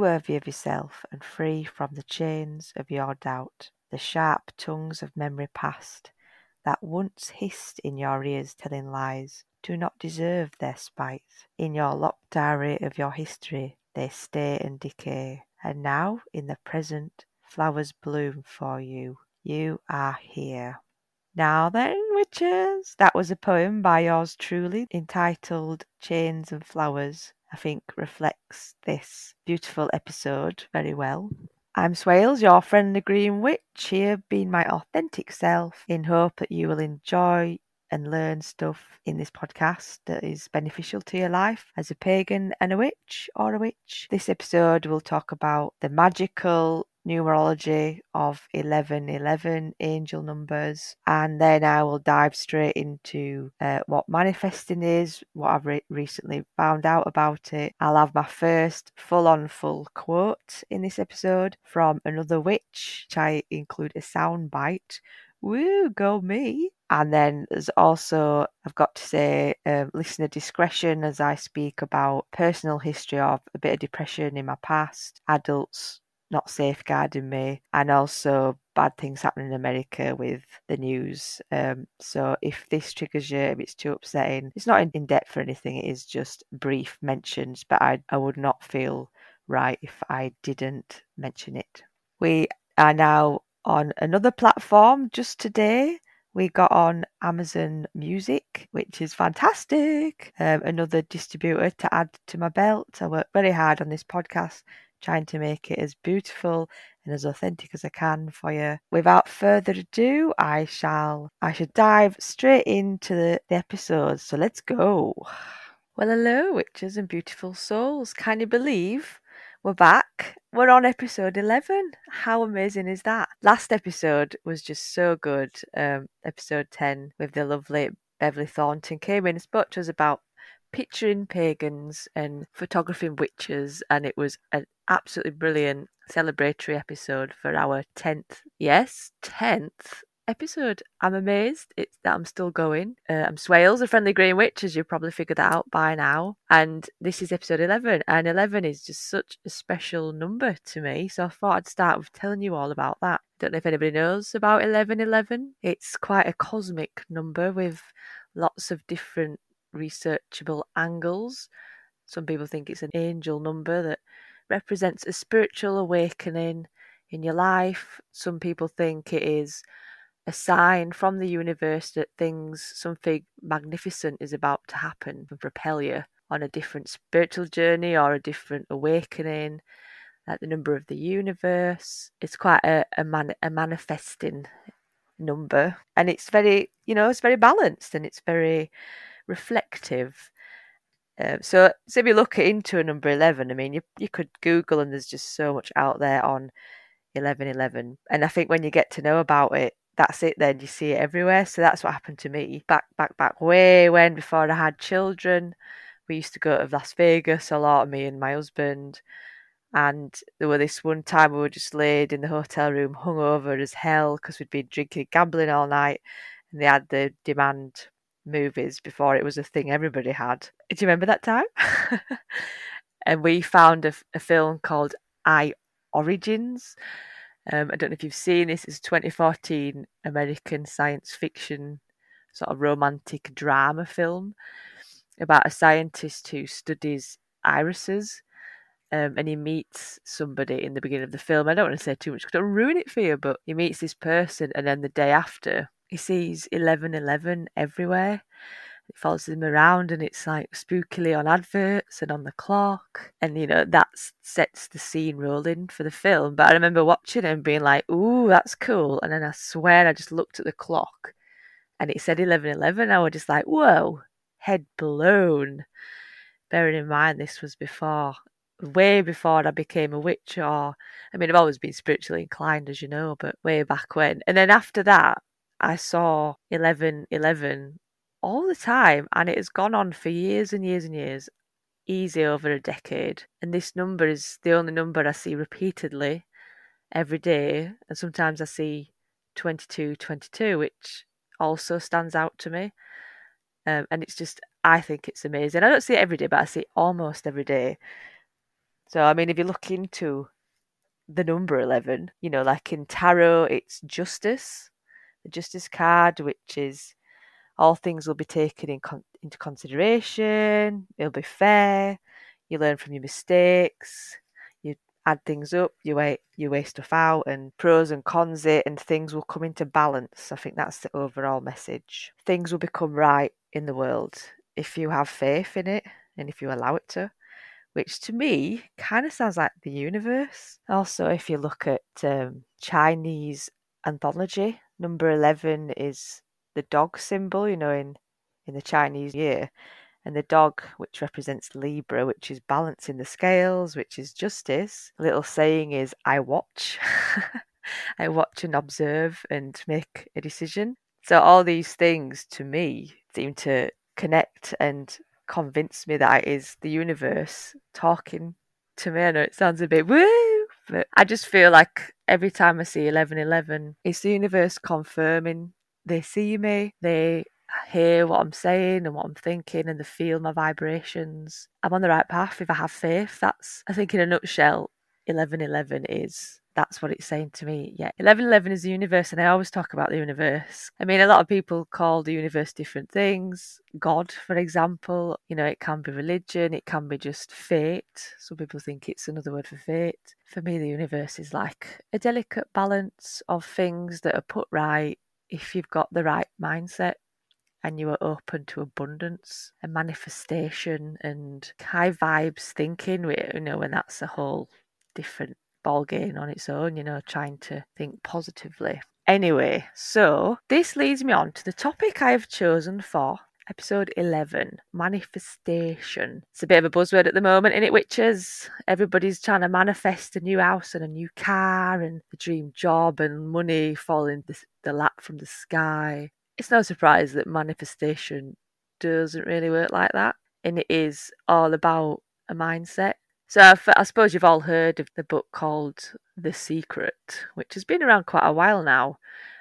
Worthy of yourself and free from the chains of your doubt, the sharp tongues of memory past that once hissed in your ears telling lies do not deserve their spite. In your locked diary of your history they stay and decay, and now in the present flowers bloom for you. You are here. Now then, witches, that was a poem by yours truly entitled Chains and Flowers. I think reflects this beautiful episode very well. I'm Swailes, your friend the Green Witch, here being my authentic self in hope that you will enjoy and learn stuff in this podcast that is beneficial to your life as a pagan and a witch or a witch. This episode will talk about the magical numerology of 1111 angel numbers and then i will dive straight into uh, what manifesting is what i've re- recently found out about it. I'll have my first full on full quote in this episode from another witch which i include a sound bite. Woo go me! And then there's also i've got to say um, listener discretion as i speak about personal history of a bit of depression in my past adults not safeguarding me, and also bad things happening in America with the news. Um, so if this triggers you, if it's too upsetting, it's not in, depth or anything. It is just brief mentions, but I I would not feel right if I didn't mention it. We are now on another platform just today. We got on Amazon Music, which is fantastic. Um, another distributor to add to my belt. I worked very hard on this podcast trying to make it as beautiful and as authentic as I can for you. Without further ado, I shall I should dive straight into the, the episode. So let's go. Well, hello, witches and beautiful souls. Can you believe we're back? We're on episode 11. How amazing is that? Last episode was just so good. Um, episode 10 with the lovely Beverly Thornton came in and spoke to us about picturing pagans and photographing witches, and it was an absolutely brilliant celebratory episode for our 10th, yes, 10th episode. I'm amazed it's that I'm still going. Uh, I'm Swailes, a friendly green witch, as you probably figured that out by now. And this is episode 11, and 11 is just such a special number to me. So I thought I'd start with telling you all about that. Don't know if anybody knows about 1111. It's quite a cosmic number with lots of different researchable angles. Some people think it's an angel number that represents a spiritual awakening in your life. Some people think it is a sign from the universe that things, something magnificent is about to happen and propel you on a different spiritual journey or a different awakening, like the number of the universe. It's quite a, a, man, a manifesting number, and it's very, you know, it's very balanced and it's very reflective. Um, so, so if you look into a number 11, I mean, you, you could Google and there's just so much out there on 1111. And I think when you get to know about it, that's it then. You see it everywhere. So that's what happened to me back, back, back way when before I had children. We used to go to Las Vegas a lot, me and my husband. And there were this one time we were just laid in the hotel room, hungover as hell because we'd been drinking, gambling all night. And they had the demand movies before it was a thing everybody had. Do you remember that time? and we found a, a, film called I Origins. Um, I don't know if you've seen this. It's a 2014 American science fiction sort of romantic drama film about a scientist who studies irises. Um, and he meets somebody in the beginning of the film. I don't want to say too much because I'll ruin it for you, but he meets this person, and then the day after, he sees 1111 everywhere. It follows him around and it's like spookily on adverts and on the clock. And, you know, that sets the scene rolling for the film. But I remember watching it and being like, ooh, that's cool. And then I swear I just looked at the clock and it said 1111. I was just like, whoa, head blown. Bearing in mind, this was before way before I became a witch, or I mean, I've always been spiritually inclined, as you know, but way back when. And then after that, I saw 1111 all the time, and it has gone on for years and years and years, easy over a decade. And this number is the only number I see repeatedly every day. And sometimes I see 2222, which also stands out to me. Um, and it's just, I think it's amazing. I don't see it every day, but I see it almost every day. So, I mean, if you look into the number 11, you know, like in tarot, it's justice, the justice card, which is all things will be taken in con- into consideration, it'll be fair, you learn from your mistakes, you add things up, you weigh, you weigh stuff out, and pros and cons it, and things will come into balance. I think that's the overall message. Things will become right in the world if you have faith in it and if you allow it to which to me kind of sounds like the universe. Also, if you look at um, Chinese anthology, number 11 is the dog symbol, you know, in, in the Chinese year. And the dog, which represents Libra, which is balance in the scales, which is justice. A little saying is, I watch. I watch and observe and make a decision. So, all these things to me seem to connect and convince me that it is the universe talking to me. I know it sounds a bit woo, I just feel like every time I see 1111, it's the universe confirming they see me, they hear what I'm saying and what I'm thinking, and they feel my vibrations. I'm on the right path if I have faith. That's, I think, in a nutshell, 1111 is that's what it's saying to me. Yeah, 1111 is the universe, and I always talk about the universe. I mean, a lot of people call the universe different things. God, for example, you know, it can be religion, it can be just fate. Some people think it's another word for fate. For me, the universe is like a delicate balance of things that are put right if you've got the right mindset and you are open to abundance and manifestation and high vibes thinking, you know, and that's a whole different ball game on its own, you know, trying to think positively. Anyway, so this leads me on to the topic I have chosen for episode 11 manifestation. It's a bit of a buzzword at the moment, in it, witches. Everybody's trying to manifest a new house and a new car and the dream job and money falling the, the lap from the sky. It's no surprise that manifestation doesn't really work like that. And it is all about a mindset so I, I suppose you've all heard of the book called The Secret, which has been around quite a while now,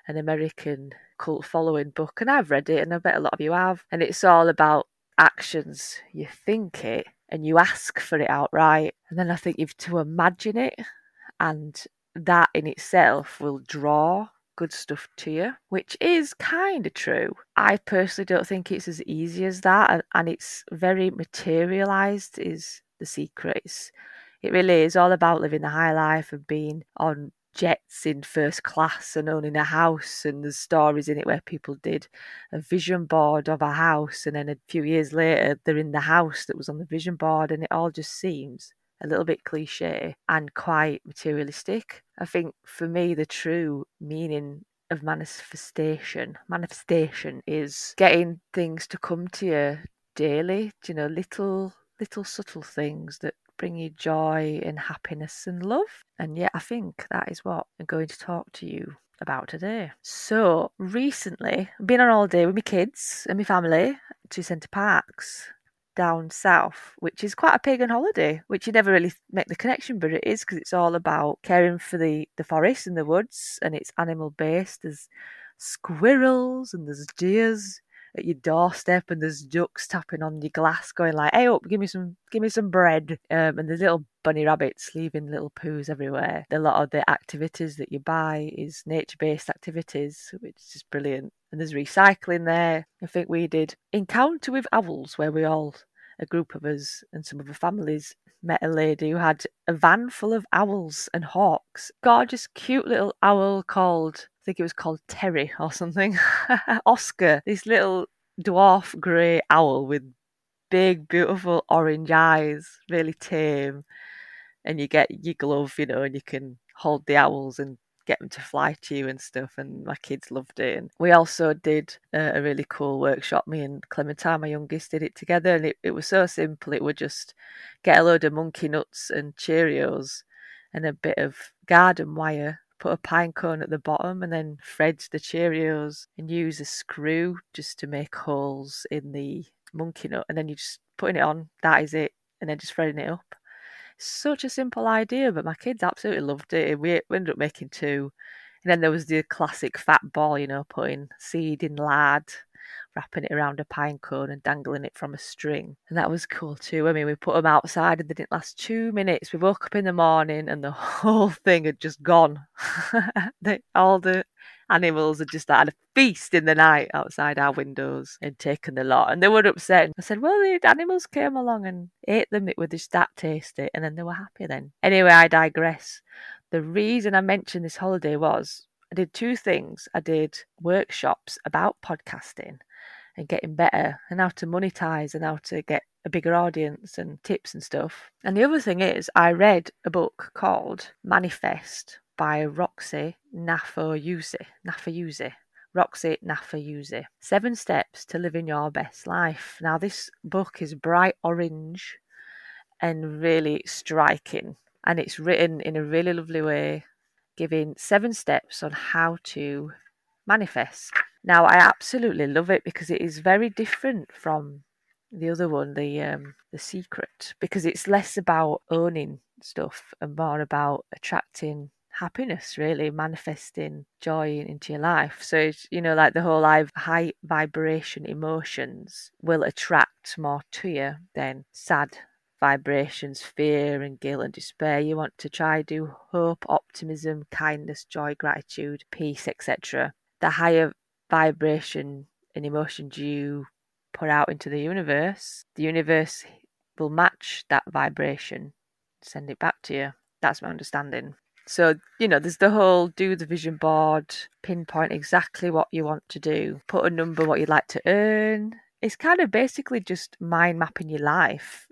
an American cult following book, and I've read it, and I bet a lot of you have. And it's all about actions. You think it and you ask for it outright, and then I think you've to imagine it, and that in itself will draw good stuff to you, which is kind of true. I personally don't think it's as easy as that, and, and it's very materialized. Is the secrets. It really is all about living the high life and being on jets in first class and owning a house and there's stories in it where people did a vision board of a house and then a few years later they're in the house that was on the vision board and it all just seems a little bit cliche and quite materialistic. I think for me the true meaning of manifestation manifestation is getting things to come to you daily, you know, little little subtle things that bring you joy and happiness and love. And yet, I think that is what I'm going to talk to you about today. So, recently, I've been on all day with my kids and my family to Center Parcs down south, which is quite a pagan holiday, which you never really make the connection, but it is because it's all about caring for the, the forest and the woods and it's animal based. There's squirrels and there's deers at your doorstep and there's ducks tapping on your glass going like hey up give me some give me some bread um, and there's little bunny rabbits leaving little poos everywhere. A lot of the activities that you buy is nature-based activities which is brilliant. And there's recycling there i think we did. Encounter with owls where we all a group of us and some of the families met a lady who had a van full of owls and hawks. Gorgeous, cute little owl called, I think it was called Terry or something. Oscar, this little dwarf grey owl with big, beautiful orange eyes, really tame. And you get your glove, you know, and you can hold the owls and get them to fly to you and stuff. And my kids loved it. And we also did a, a really cool workshop. Me and Clementine, my youngest, did it together. And it, it was so simple. It would just get a load of monkey nuts and Cheerios and a bit of garden wire put a pine cone at the bottom and then thread the Cheerios and use a screw just to make holes in the monkey nut and then you just putting it on, that is it, and then just threading it up such a simple idea, but my kids absolutely loved it. We, we ended up making two. And then there was the classic fat ball, you know, putting seed in lard wrapping it around a pine cone and dangling it from a string. And that was cool too. I mean, we put them outside and they didn't last two minutes. We woke up in the morning and the whole thing had just gone. they, all the animals had just had a feast in the night outside our windows and taken the lot. And they were upset. I said, Well, the animals came along and ate them. It was just that tasty. And then they were happy then. Anyway, I digress. The reason I mentioned this holiday was I did two things. I did workshops about podcasting and getting better and how to monetize and how to get a bigger audience and tips and stuff. And the other thing is, I read a book called Manifest by Roxie Nafousi. Nafousi. Roxie Nafousi. Seven Steps to Living Your Best Life. Now, this book is bright orange and really striking, and it's written in a really lovely way giving seven steps on how to manifest. Now, I absolutely love it because it is very different from the other one, the um, the secret, because it's less about owning stuff and more about attracting happiness, really manifesting joy into your life. So you know, like the whole high vibration emotions will attract more to you than sad vibrations, fear and guilt and despair. You want to try do hope, optimism, kindness, joy, gratitude, peace, etc. The higher vibration and emotions you put out into the universe, the universe will match that vibration, send it back to you. That's my understanding. So, you know, there's the whole do the vision board, pinpoint exactly what you want to do, put a number what you'd like to earn. It's kind of basically just mind mapping your life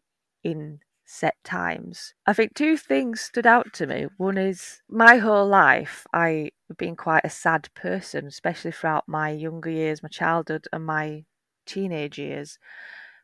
in set times. I think two things stood out to me. One is my whole life, I've been quite a sad person, especially throughout my younger years, my childhood, and my teenage years,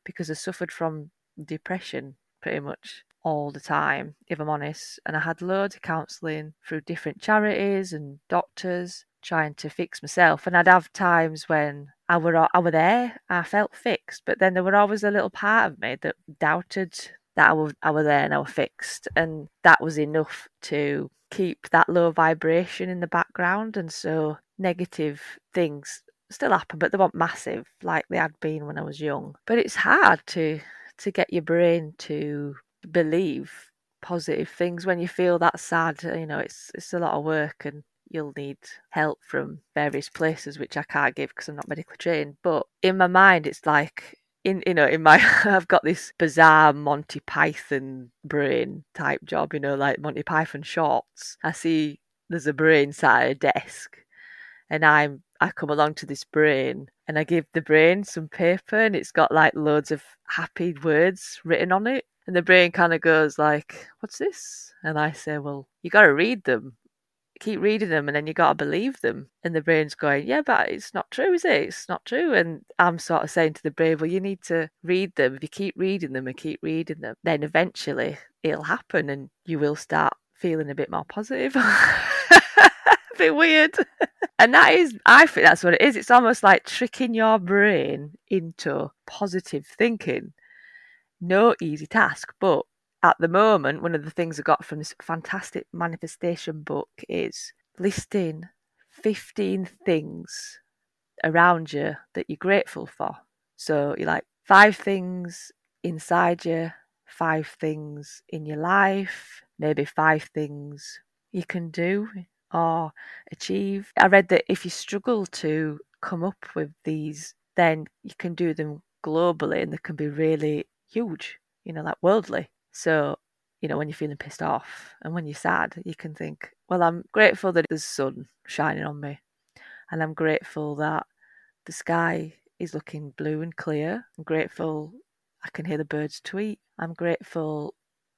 because I suffered from depression pretty much all the time, if I'm honest. And I had loads of counselling through different charities and doctors trying to fix myself. And I'd have times when I were I were there, I felt fixed, but then there were always a little part of me that doubted that I was I were there and I were fixed, and that was enough to keep that low vibration in the background. And so negative things still happen, but they weren't massive like they had been when I was young. But it's hard to to get your brain to believe positive things when you feel that sad. You know, it's it's a lot of work and you'll need help from various places, which I can't give because I'm not medically trained. But in my mind, it's like in you know in my I've got this bizarre Monty Python brain type job. You know, like Monty Python shorts. I see there's a brain sat at a desk, and I'm I come along to this brain and I give the brain some paper and it's got like loads of happy words written on it. And the brain kind of goes like, "What's this?" And I say, "Well, you got to read them keep reading them and then you got to believe them. And the brain's going, yeah, but it's not true, is it? It's not true. And I'm sort of saying to the brain, well, you need to read them. If you keep reading them and keep reading them, then eventually it'll happen and you will start feeling a bit more positive. a bit weird. and that is, I think that's what it is. It's almost like tricking your brain into positive thinking. No easy task, but at the moment, one of the things I got from this fantastic manifestation book is listing 15 things around you that you're grateful for. So you're like five things inside you, five things in your life, maybe five things you can do or achieve. I read that if you struggle to come up with these, then you can do them globally and they can be really huge, you know, like worldly. So, you know, when you're feeling pissed off and when you're sad, you can think, well, I'm grateful that there's sun shining on me. And I'm grateful that the sky is looking blue and clear. I'm grateful I can hear the birds tweet. I'm grateful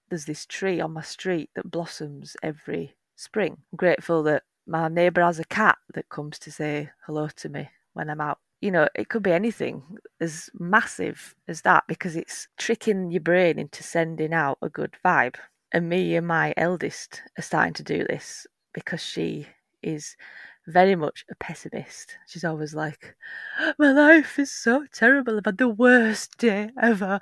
there's this tree on my street that blossoms every spring. I'm grateful that my neighbour has a cat that comes to say hello to me when I'm out you know, it could be anything as massive as that because it's tricking your brain into sending out a good vibe. And me and my eldest are starting to do this because she is very much a pessimist. She's always like, My life is so terrible. I've had the worst day ever.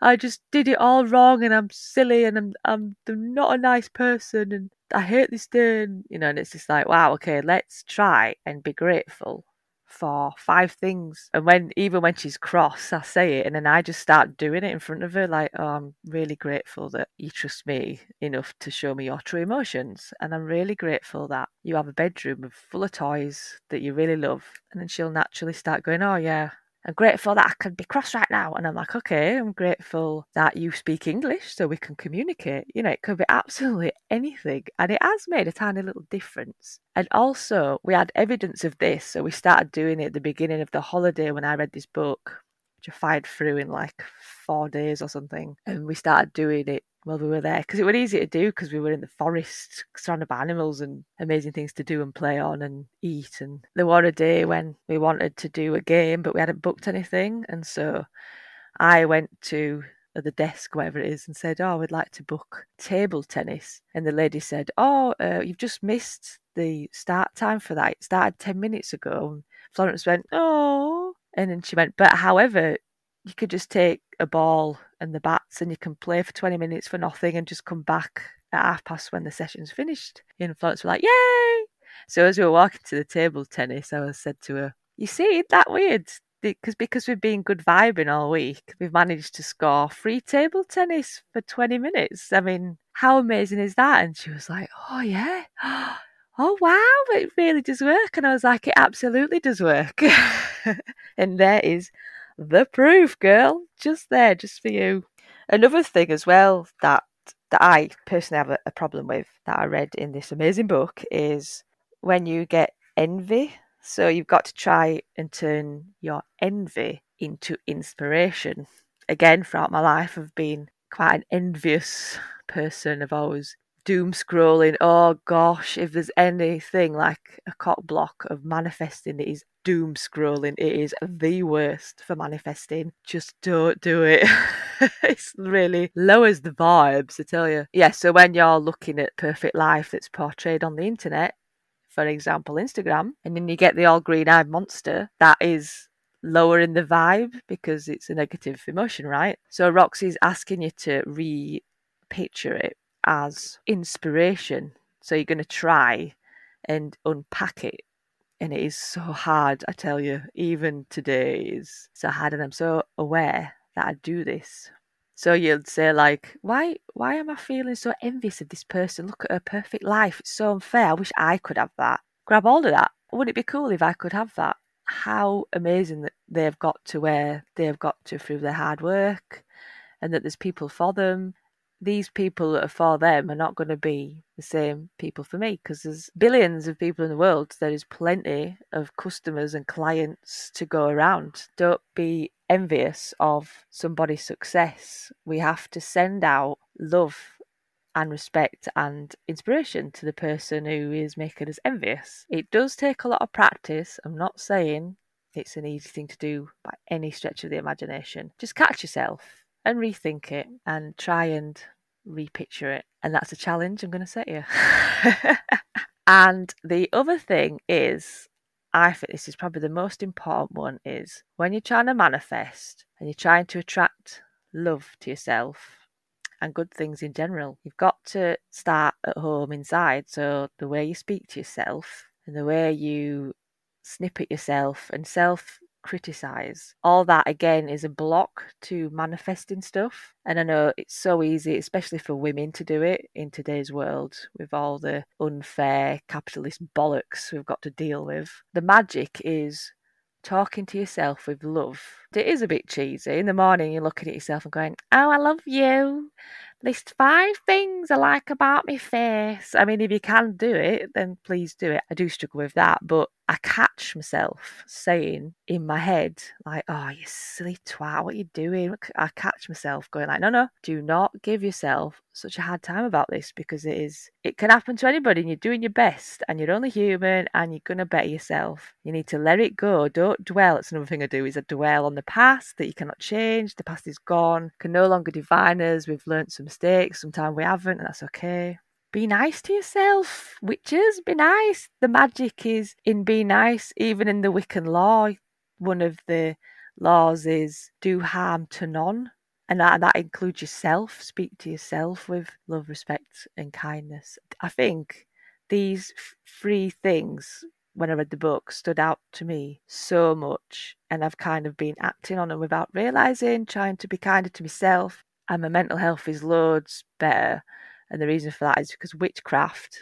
I just did it all wrong and I'm silly and I'm I'm not a nice person and I hate this day and you know, and it's just like, wow, okay, let's try and be grateful for five things. And when even when she's cross, I say it and then I just start doing it in front of her, like, oh, I'm really grateful that you trust me enough to show me your true emotions. And I'm really grateful that you have a bedroom full of toys that you really love. And then she'll naturally start going, Oh yeah, I'm grateful that I can be cross right now. And I'm like, okay, I'm grateful that you speak English so we can communicate. You know, it could be absolutely anything. And it has made a tiny little difference. And also, we had evidence of this. So we started doing it at the beginning of the holiday when I read this book, which I fired through in like four days or something. And we started doing it while we were there because it was easy to do because we were in the forest surrounded by animals and amazing things to do and play on and eat. And there was a day when we wanted to do a game but we hadn't booked anything. And so i went to the desk whatever it is and said oh we'd like to book table tennis. And the lady said oh uh, you've just missed the start time for that. It started 10 minutes ago. And florence went oh. And then she went but however you could just take a ball and the bats and you can play for 20 minutes for nothing and just come back at half past when the session's finished. And Florence were like, yay! So as we were walking to the table tennis, I was said to her, you see, that weird? Because because we've been good vibing all week, we've managed to score free table tennis for 20 minutes. I mean, how amazing is that? And she was like, oh, yeah. Oh, wow, it really does work. And I was like, it absolutely does work. and there is the proof, girl. Just there, just for you. Another thing as well that that I personally have a, a problem with that I read in this amazing book is when you get envy. So you've got to try and turn your envy into inspiration. Again, throughout my life, I've been quite an envious person. I've always doom scrolling. Oh gosh, if there's anything like a cock block of manifesting, it is doom scrolling. It is the worst for manifesting. Just don't do it. it really lowers the vibes, I tell you. Yeah, so when you're looking at perfect life that's portrayed on the internet, for example, Instagram, and then you get the all green eyed monster, that is lowering the vibe because it's a negative emotion, right? So Roxie's asking you to re picture it as inspiration. So you're going to try and unpack it. And it is so hard, I tell you, even today is so hard. And I'm so aware that I do this. So you'd say like, why why am I feeling so envious of this person? Look at her perfect life. It's so unfair. I wish I could have that. Grab hold of that. Wouldn't it be cool if I could have that? How amazing that they've got to where they've got to through their hard work and that there's people for them these people that are for them are not going to be the same people for me because there's billions of people in the world. There is plenty of customers and clients to go around. Don't be envious of somebody's success. We have to send out love and respect and inspiration to the person who is making us envious. It does take a lot of practice. I'm not saying it's an easy thing to do by any stretch of the imagination. Just catch yourself and rethink it and try and repicture it. And that's a challenge I'm going to set you. and the other thing is, I think this is probably the most important one is when you're trying to manifest and you're trying to attract love to yourself and good things in general, you've got to start at home inside. So the way you speak to yourself and the way you snip at yourself and self criticize. All that again is a block to manifesting stuff. And I know it's so easy, especially for women to do it in today's world with all the unfair capitalist bollocks we've got to deal with. The magic is talking to yourself with love. It is a bit cheesy. In the morning, you're looking at yourself and going, Oh, I love you. List five things I like about my face. I mean, if you can do it, then please do it. I do struggle with that, but I catch myself saying in my head, like, oh, you silly twat, what are you doing? I catch myself going like, no, no, do not give yourself such a hard time about this because it is, it can happen to anybody and you're doing your best and you're only human and you're going to better yourself. You need to let it go. Don't dwell. It's another thing I do is I dwell on the past that you cannot change. The past is gone, can no longer define us. We've learned some mistakes. Sometimes we haven't and that's okay be nice to yourself. Witches, be nice. The magic is in be nice. Even in the Wiccan law, one of the laws is do harm to none. And that, that includes yourself. Speak to yourself with love, respect, and kindness. I think these three things when I read the book stood out to me so much. And I've kind of been acting on them without realizing, trying to be kinder to myself. And my mental health is loads better. And the reason for that is because witchcraft,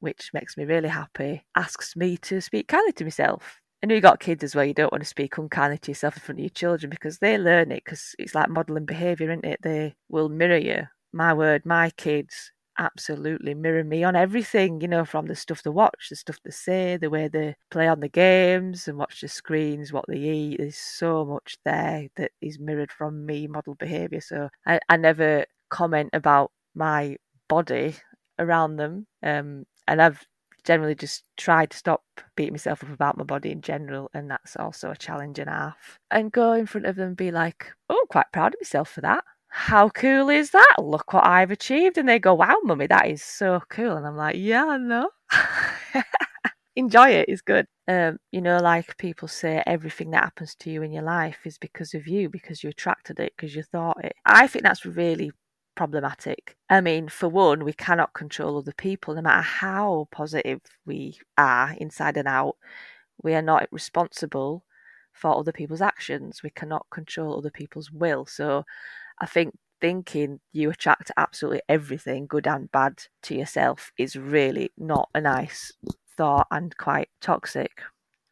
which makes me really happy, asks me to speak kindly to myself. And you got kids as well, you don't want to speak unkindly to yourself in front of your children because they learn it because it's like modelling behaviour, isn't it? They will mirror you. My word, my kids absolutely mirror me on everything, you know, from the stuff they watch, the stuff they say, the way they play on the games and watch the screens, what they eat. There's so much there that is mirrored from me, model behaviour. So I, I never comment about my body around them. Um, and I've generally just tried to stop beating myself up about my body in general, and that's also a challenge and a half. And go in front of them and be like, oh, I'm quite proud of myself for that how cool is that? Look what I've achieved. And they go, wow, mummy, that is so cool. And I'm like, yeah, I know. Enjoy it. It's good. Um, you know, like people say, everything that happens to you in your life is because of you, because you attracted it, because you thought it. I think that's really problematic. I mean, for one, we cannot control other people, no matter how positive we are inside and out. We are not responsible for other people's actions. We cannot control other people's will. So I think thinking you attract absolutely everything, good and bad, to yourself is really not a nice thought and quite toxic.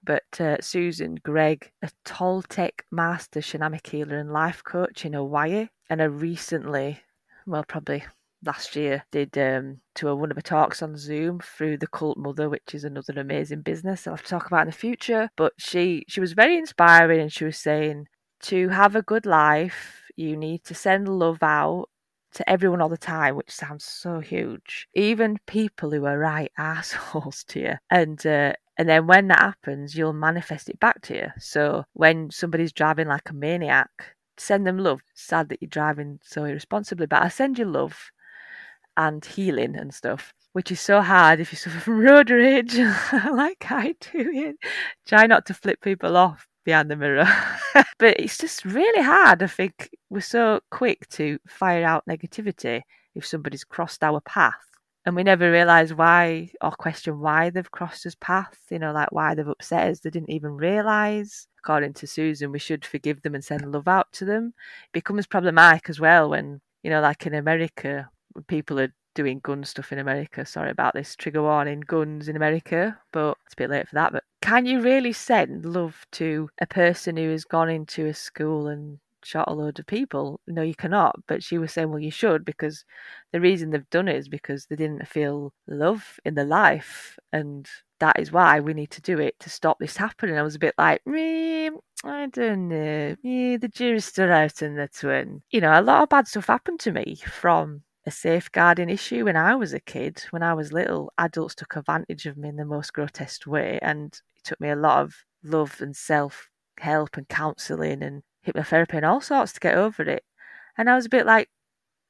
But uh, Susan Gregg, a Toltec master shamanic healer and life coach in Hawaii, and a recently, well, probably last year, did um, to a, one of her talks on Zoom through the Cult Mother, which is another amazing business I'll have to talk about in the future. But she she was very inspiring, and she was saying to have a good life you need to send love out to everyone all the time, which sounds so huge. Even people who are right assholes to you. And uh, and then when that happens, you'll manifest it back to you. So when somebody's driving like a maniac, send them love. Sad that you're driving so irresponsibly, but I send you love and healing and stuff, which is so hard if you suffer from road rage, like I do. Try not to flip people off behind the mirror. but it's just really hard. I think we're so quick to fire out negativity if somebody's crossed our path. And we never realise why or question why they've crossed us path, you know, like why they've upset us. They didn't even realise. According to Susan, we should forgive them and send love out to them. It becomes problematic as well when, you know, like in America, people are doing gun stuff in America. Sorry about this. Trigger warning guns in America, but it's a bit late for that. But can you really send love to a person who has gone into a school and shot a load of people? No, you cannot. But she was saying, well, you should because the reason they've done it is because they didn't feel love in their life. And that is why we need to do it to stop this happening. I was a bit like, me, I don't know. Yeah, the jury's still out in the twin. You know, a lot of bad stuff happened to me from a safeguarding issue when I was a kid. When I was little, adults took advantage of me in the most grotesque way, and it took me a lot of love and self help and counselling and hypnotherapy and all sorts to get over it. And I was a bit like,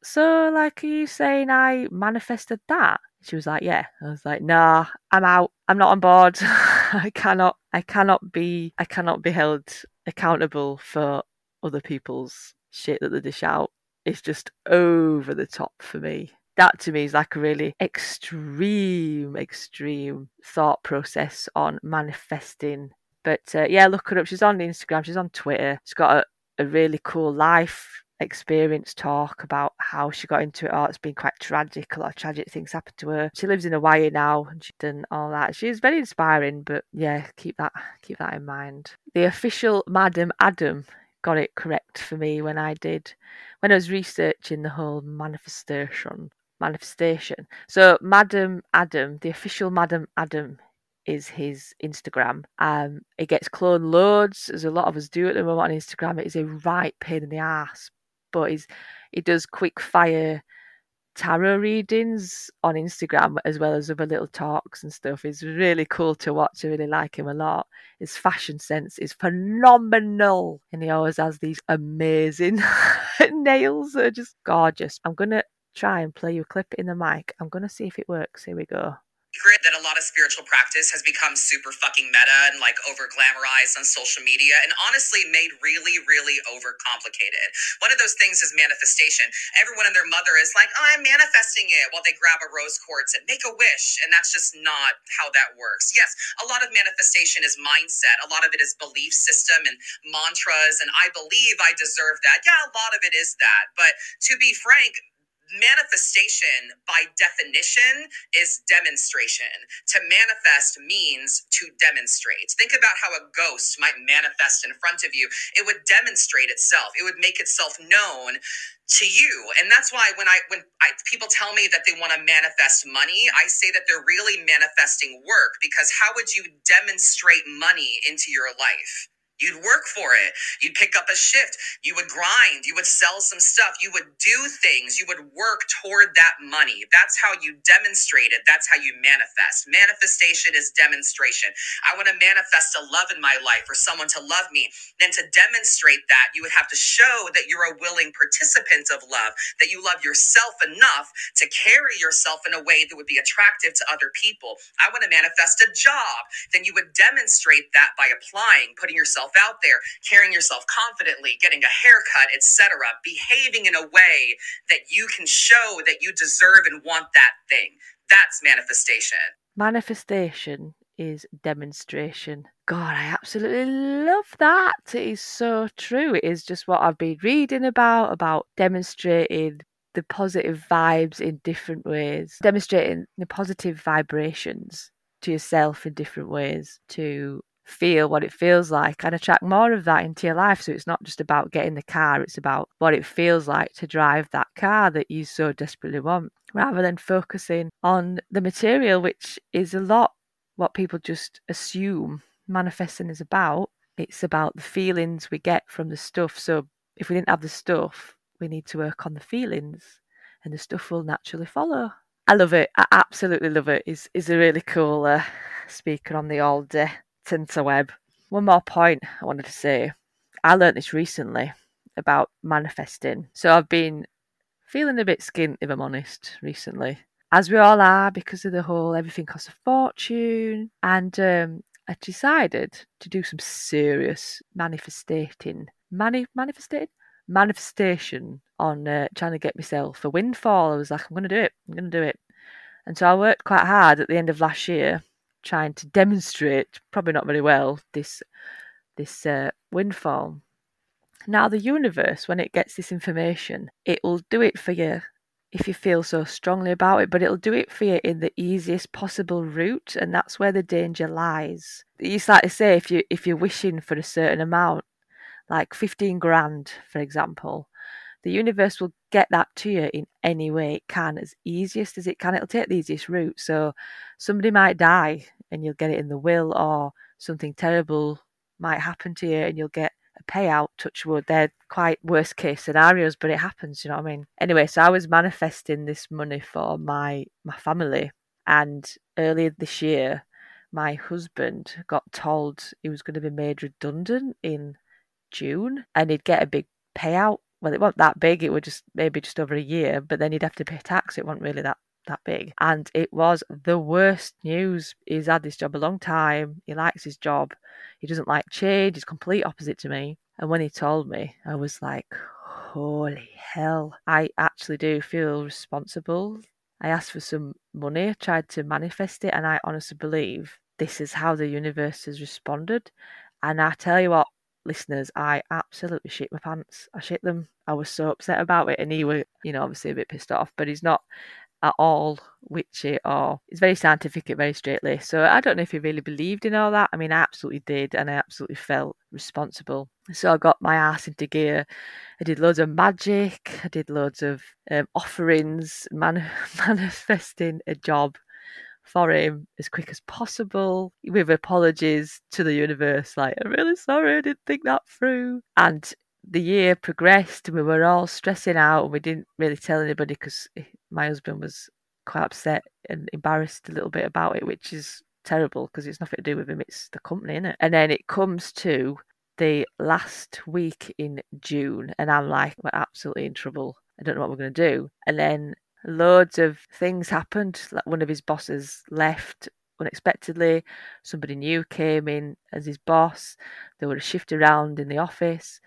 so like, are you saying I manifested that? She was like, yeah. I was like, nah, I'm out. I'm not on board. I cannot. I cannot be. I cannot be held accountable for other people's shit that they dish out is just over the top for me. That to me is like a really extreme, extreme thought process on manifesting. But uh, yeah, look her up. She's on Instagram, she's on Twitter. She's got a, a really cool life experience talk about how she got into it. Oh, it's been quite tragic. A lot of tragic things happened to her. She lives in Hawaii now and she's done all that. She's very inspiring, but yeah, keep that keep that in mind. The official Madam Adam got it correct for me when I did when I was researching the whole manifestation manifestation. So Madam Adam, the official Madam Adam is his Instagram. Um it gets cloned loads, as a lot of us do at the moment on Instagram. It is a right pain in the ass. But he's he does quick fire tarot readings on Instagram as well as other little talks and stuff. It's really cool to watch. I really like him a lot. His fashion sense is phenomenal. And he always has these amazing nails that are just gorgeous. I'm to try and play you a clip in the mic. I'm to see if it works. Here we go. Secret that a lot of spiritual practice has become super fucking meta and like over glamorized on social media and honestly made really, really over complicated. One of those things is manifestation. Everyone and their mother is like, oh, I'm manifesting it while they grab a rose quartz and make a wish. And that's just not how that works. Yes, a lot of manifestation is mindset, a lot of it is belief system and mantras. And I believe I deserve that. Yeah, a lot of it is that. But to be frank, manifestation by definition is demonstration. To manifest means to demonstrate. Think about how a ghost might manifest in front of you. It would demonstrate itself. It would make itself known to you. And that's why when I when I, people tell me that they want to manifest money, I say that they're really manifesting work because how would you demonstrate money into your life? You'd work for it. You'd pick up a shift. You would grind. You would sell some stuff. You would do things. You would work toward that money. That's how you demonstrate it. That's how you manifest. Manifestation is demonstration. I want to manifest a love in my life or someone to love me. Then to demonstrate that, you would have to show that you're a willing participant of love, that you love yourself enough to carry yourself in a way that would be attractive to other people. I want to manifest a job. Then you would demonstrate that by applying, putting yourself out there, carrying yourself confidently, getting a haircut, etc., behaving in a way that you can show that you deserve and want that thing. That's manifestation. Manifestation is demonstration. God, I absolutely love that. It is so true. It is just what I've been reading about, about demonstrating the positive vibes in different ways, demonstrating the positive vibrations to yourself in different ways, to feel what it feels like and attract more of that into your life. So it's not just about getting the car, it's about what it feels like to drive that car that you so desperately want, rather than focusing on the material, which is a lot what people just assume manifesting is about. It's about the feelings we get from the stuff. So if we didn't have the stuff, we need to work on the feelings and the stuff will naturally follow. I love it. I absolutely love it. Is is a really cool uh, speaker on the old uh, Tinterweb. One more point I wanted to say. I learnt this recently about manifesting. So I've been feeling a bit skint, if I'm honest, recently. As we all are, because of the whole everything costs a fortune. And um, I decided to do some serious manifesting. Mani- manifesting? Manifestation on uh, trying to get myself a windfall. I was like, I'm going to do it. I'm going to do it. And so I worked quite hard at the end of last year trying to demonstrate, probably not very well, this this uh, windfall. Now, the universe, when it gets this information, it will do it for you if you feel so strongly about it, but it'll do it for you in the easiest possible route, and that's where the danger lies. It's like to say if you if you're wishing for a certain amount, like fifteen grand, for example, the universe will get that to you in any way it can, as easiest as it can. It'll take the easiest route. So somebody might die and you'll get it in the will, or something terrible might happen to you and you'll get a payout. Touch wood, they're quite worst case scenarios, but it happens. You know what I mean? Anyway, so I was manifesting this money for my my family, and earlier this year, my husband got told he was going to be made redundant in June, and he'd get a big payout well, it wasn't that big. It was just maybe just over a year, but then you'd have to pay tax. It wasn't really that that big. And it was the worst news. He's had this job a long time. He likes his job. He doesn't like change. He's complete opposite to me. And when he told me, I was like, holy hell. I actually do feel responsible. I asked for some money, I tried to manifest it, and I honestly believe this is how the universe has responded. And I tell you what, listeners, I absolutely shit my pants. I shit them. I was so upset about it, and he was, you know, obviously a bit pissed off, but he's not at all witchy or he's very scientific and very straight laced. So I don't know if he really believed in all that. I mean, I absolutely did, and I absolutely felt responsible. So I got my ass into gear. I did loads of magic. I did loads of um, offerings, man- manifesting a job for him as quick as possible with apologies to the universe like i'm really sorry i didn't think that through. And the year progressed and we were all stressing out and we didn't really tell anybody because my husband was quite upset and embarrassed a little bit about it which is terrible because it's nothing to do with him it's the company is it and then it comes to the last week in june and i'm like we're absolutely in trouble. I don't know what we're going to do. And then loads of things happened. Like one of his bosses left unexpectedly. Somebody new came in as his boss. There were a shift around in the office.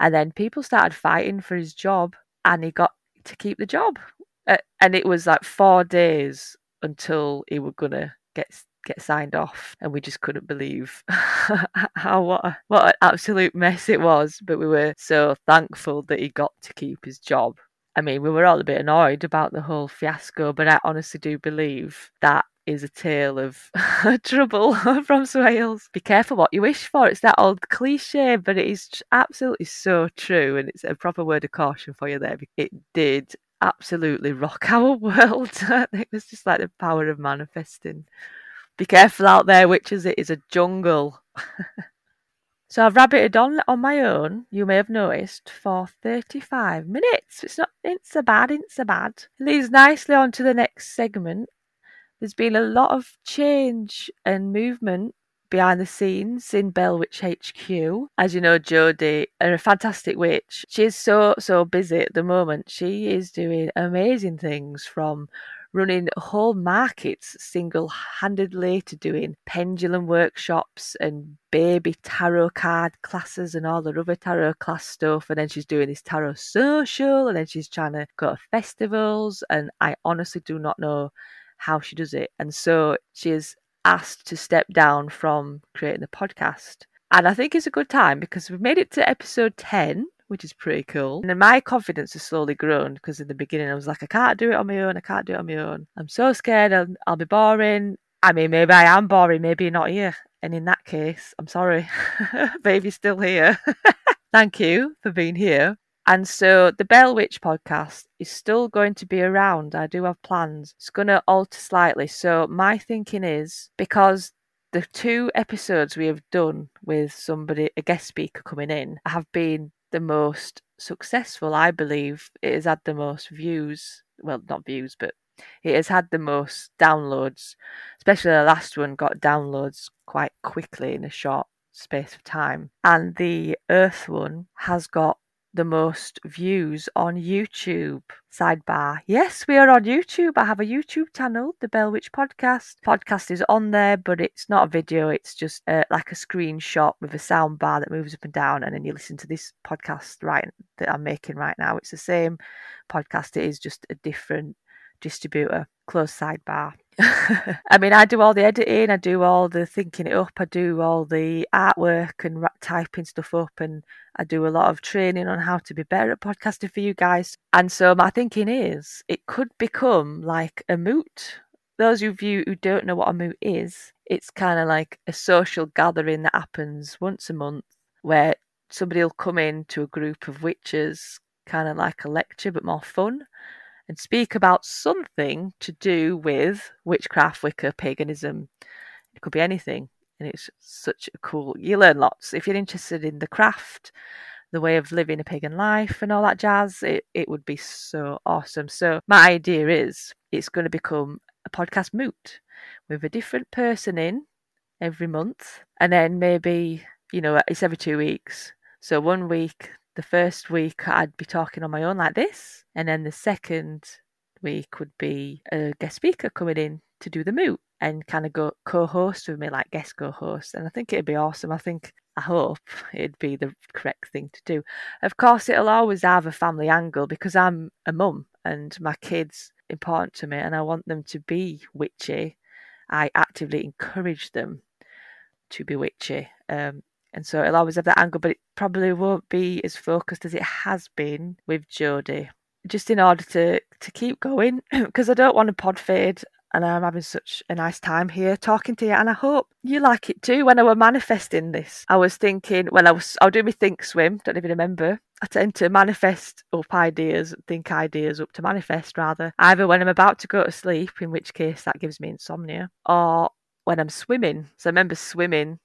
And then people started fighting for his job and he got to keep the job. Uh, and it was like four days until he was going to get get signed off and we just couldn't believe how what a, what an absolute mess it was but we were so thankful that he got to keep his job I mean, we were all a bit annoyed about the whole fiasco, but I honestly do believe that is a tale of trouble from Swailes. Be careful what you wish for. It's that old cliche, but it is absolutely so true, and it's a proper word of caution for you there. It did absolutely rock our world. it was just like the power of manifesting. Be careful out there, witches. It is a jungle. So I've rabbited on on my own, you may have noticed, for 35 minutes. It's not it's so bad, it's so bad. It leads nicely on to the next segment. There's been a lot of change and movement behind the scenes in Bell Witch HQ. As you know, Jodie, a fantastic witch. She's so so busy at the moment. She is doing amazing things from running whole markets single handedly to doing pendulum workshops and baby tarot card classes and all the other tarot class stuff. And then she's doing this tarot social and then she's trying to go to festivals. And I honestly do not know how she does it. And so she is asked to step down from creating the podcast. And I think it's a good time because we've made it to episode 10 which is pretty cool. And my confidence has slowly grown because in the beginning I was like, I can't do it on my own. I can't do it on my own. I'm so scared I'll, I'll be boring. I mean, maybe I am boring. Maybe you're not here. And in that case, I'm sorry. Baby's still here, thank you for being here. And so the Bell Witch podcast is still going to be around. I do have plans. It's going to alter slightly. So my thinking is because the two episodes we have done with somebody, a guest speaker coming in, have been the most successful, I believe. It has had the most views. Well, not views, but it has had the most downloads. Especially the last one got downloads quite quickly in a short space of time. And the Earth one has got the most views on YouTube. Sidebar. Yes, we are on YouTube. I have a YouTube channel, the Bell Witch Podcast. Podcast is on there, but it's not a video. It's just uh, like a screenshot with a sound bar that moves up and down, and then you listen to this podcast right that I'm making right now. It's the same podcast. It is just a different distributor. Close sidebar. I mean, I do all the editing, I do all the thinking it up, I do all the artwork and typing stuff up, and I do a lot of training on how to be better at podcasting for you guys. And so my thinking is it could become like a moot. Those of you who don't know what a moot is, it's kind of like a social gathering that happens once a month where somebody will come in to a group of witches, kind of like a lecture, but more fun and speak about something to do with witchcraft, Wicca, paganism. It could be anything. And it's such a cool, you learn lots. If you're interested in the craft, the way of living a pagan life and all that jazz, it, it would be so awesome. So, my idea is it's going to become a podcast moot with a different person in every month. And then maybe, you know, it's every two weeks. So, one week the first week I'd be talking on my own like this, and then the second week would be a guest speaker coming in to do the moot and kind of go co-host with me like guest co-host. And i think it'd be awesome. I think i hope it'd be the correct thing to do. Of course it'll always have a family angle because i'm a mum and my kids important to me and i want them to be witchy. I actively encourage them to be witchy um, and so it'll always have that angle, but it probably won't be as focused as it has been with Jodie. Just in order to to keep going, because I don't want to pod fade, and I'm having such a nice time here talking to you, and I hope you like it too. When I was manifesting this, I was thinking, when I was, I'll do my think swim. Don't even remember. I tend to manifest up ideas, think ideas up to manifest rather. Either when I'm about to go to sleep, in which case that gives me insomnia, or when I'm swimming. So I remember swimming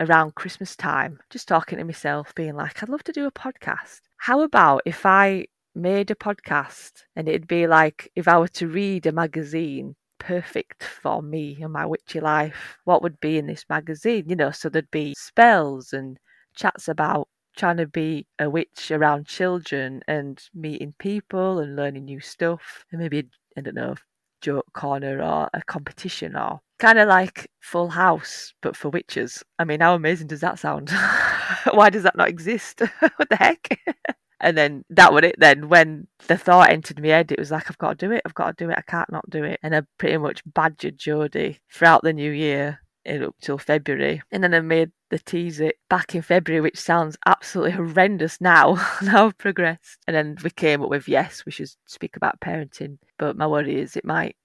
around Christmas time, just talking to myself, being like, I'd love to do a podcast. How about if I made a podcast and it'd be like if I were to read a magazine perfect for me and my witchy life, what would be in this magazine? You know, so there'd be spells and chats about trying to be a witch around children and meeting people and learning new stuff and maybe I don't know, joke corner or a competition or kind of like Full House, but for witches. I mean, how amazing does that sound? Why does that not exist? what the heck? and then that was it. Then when the thought entered my head, it was like, I've got to do it. I've got to do it. I can't not do it. And I pretty much badgered Jodie throughout the new year and up till February. And then I made the tease it back in February, which sounds absolutely horrendous now. now I've progressed. And then we came up with yes, we should speak about parenting. But my worry is it might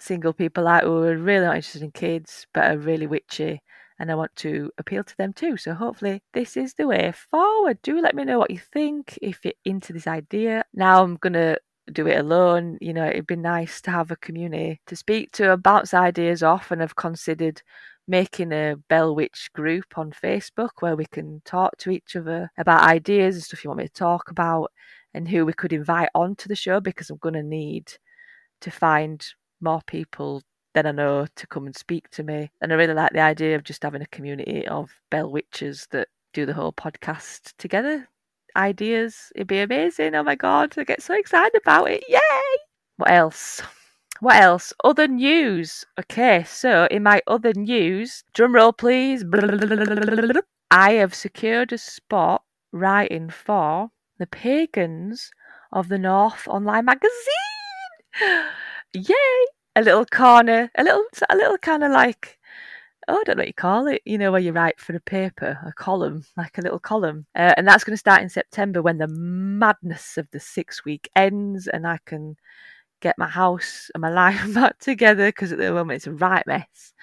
single people out who are really not interested in kids but are really witchy and I want to appeal to them too. So hopefully this is the way forward. Do let me know what you think if you're into this idea. Now I'm gonna do it alone. You know, it'd be nice to have a community to speak to and bounce ideas off and I've considered making a Bell Witch group on Facebook where we can talk to each other about ideas and stuff you want me to talk about and who we could invite onto the show because I'm gonna need to find more people than I know to come and speak to me. And I really like the idea of just having a community of bell witches that do the whole podcast together. Ideas, it'd be amazing. Oh my god, I get so excited about it. Yay! What else? What else? Other news. Okay, so in my other news, drum roll please. I have secured a spot writing for the Pagans of the North online magazine. Yay! A little corner, a little, a little kind of like, oh, I don't know what you call it. You know, where you write for a paper, a column, like a little column, uh, and that's going to start in September when the madness of the six week ends, and I can get my house and my life back together because at the moment it's a right mess,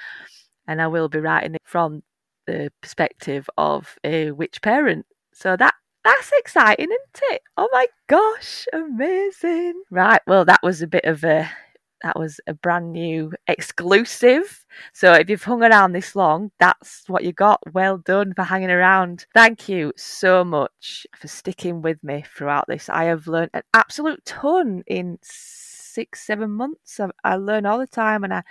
and I will be writing it from the perspective of a witch parent. So that that's exciting, isn't it? Oh my gosh, amazing. Right, well, that was a bit of a that was a brand new exclusive. So if you've hung around this long, that's what you got. Well done for hanging around. Thank you so much for sticking with me throughout this. I have learned an absolute ton in six, seven months. I, I learn all the time and I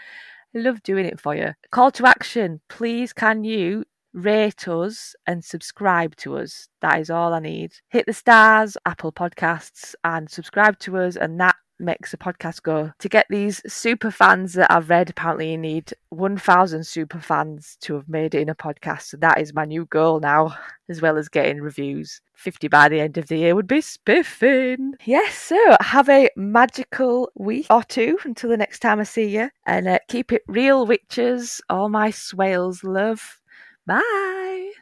love doing it for you. Call to action. Please, can you rate us and subscribe to us. That is all I need. Hit the stars, Apple Podcasts, and subscribe to us, and that makes a podcast go. To get these super fans that I've read, apparently you need 1,000 super fans to have made it in a podcast. So that is my new goal now, as well as getting reviews. 50 by the end of the year would be spiffing. Yes, so have a magical week or two until the next time I see you. And uh, keep it real, witches. All my Swailes love. Bye.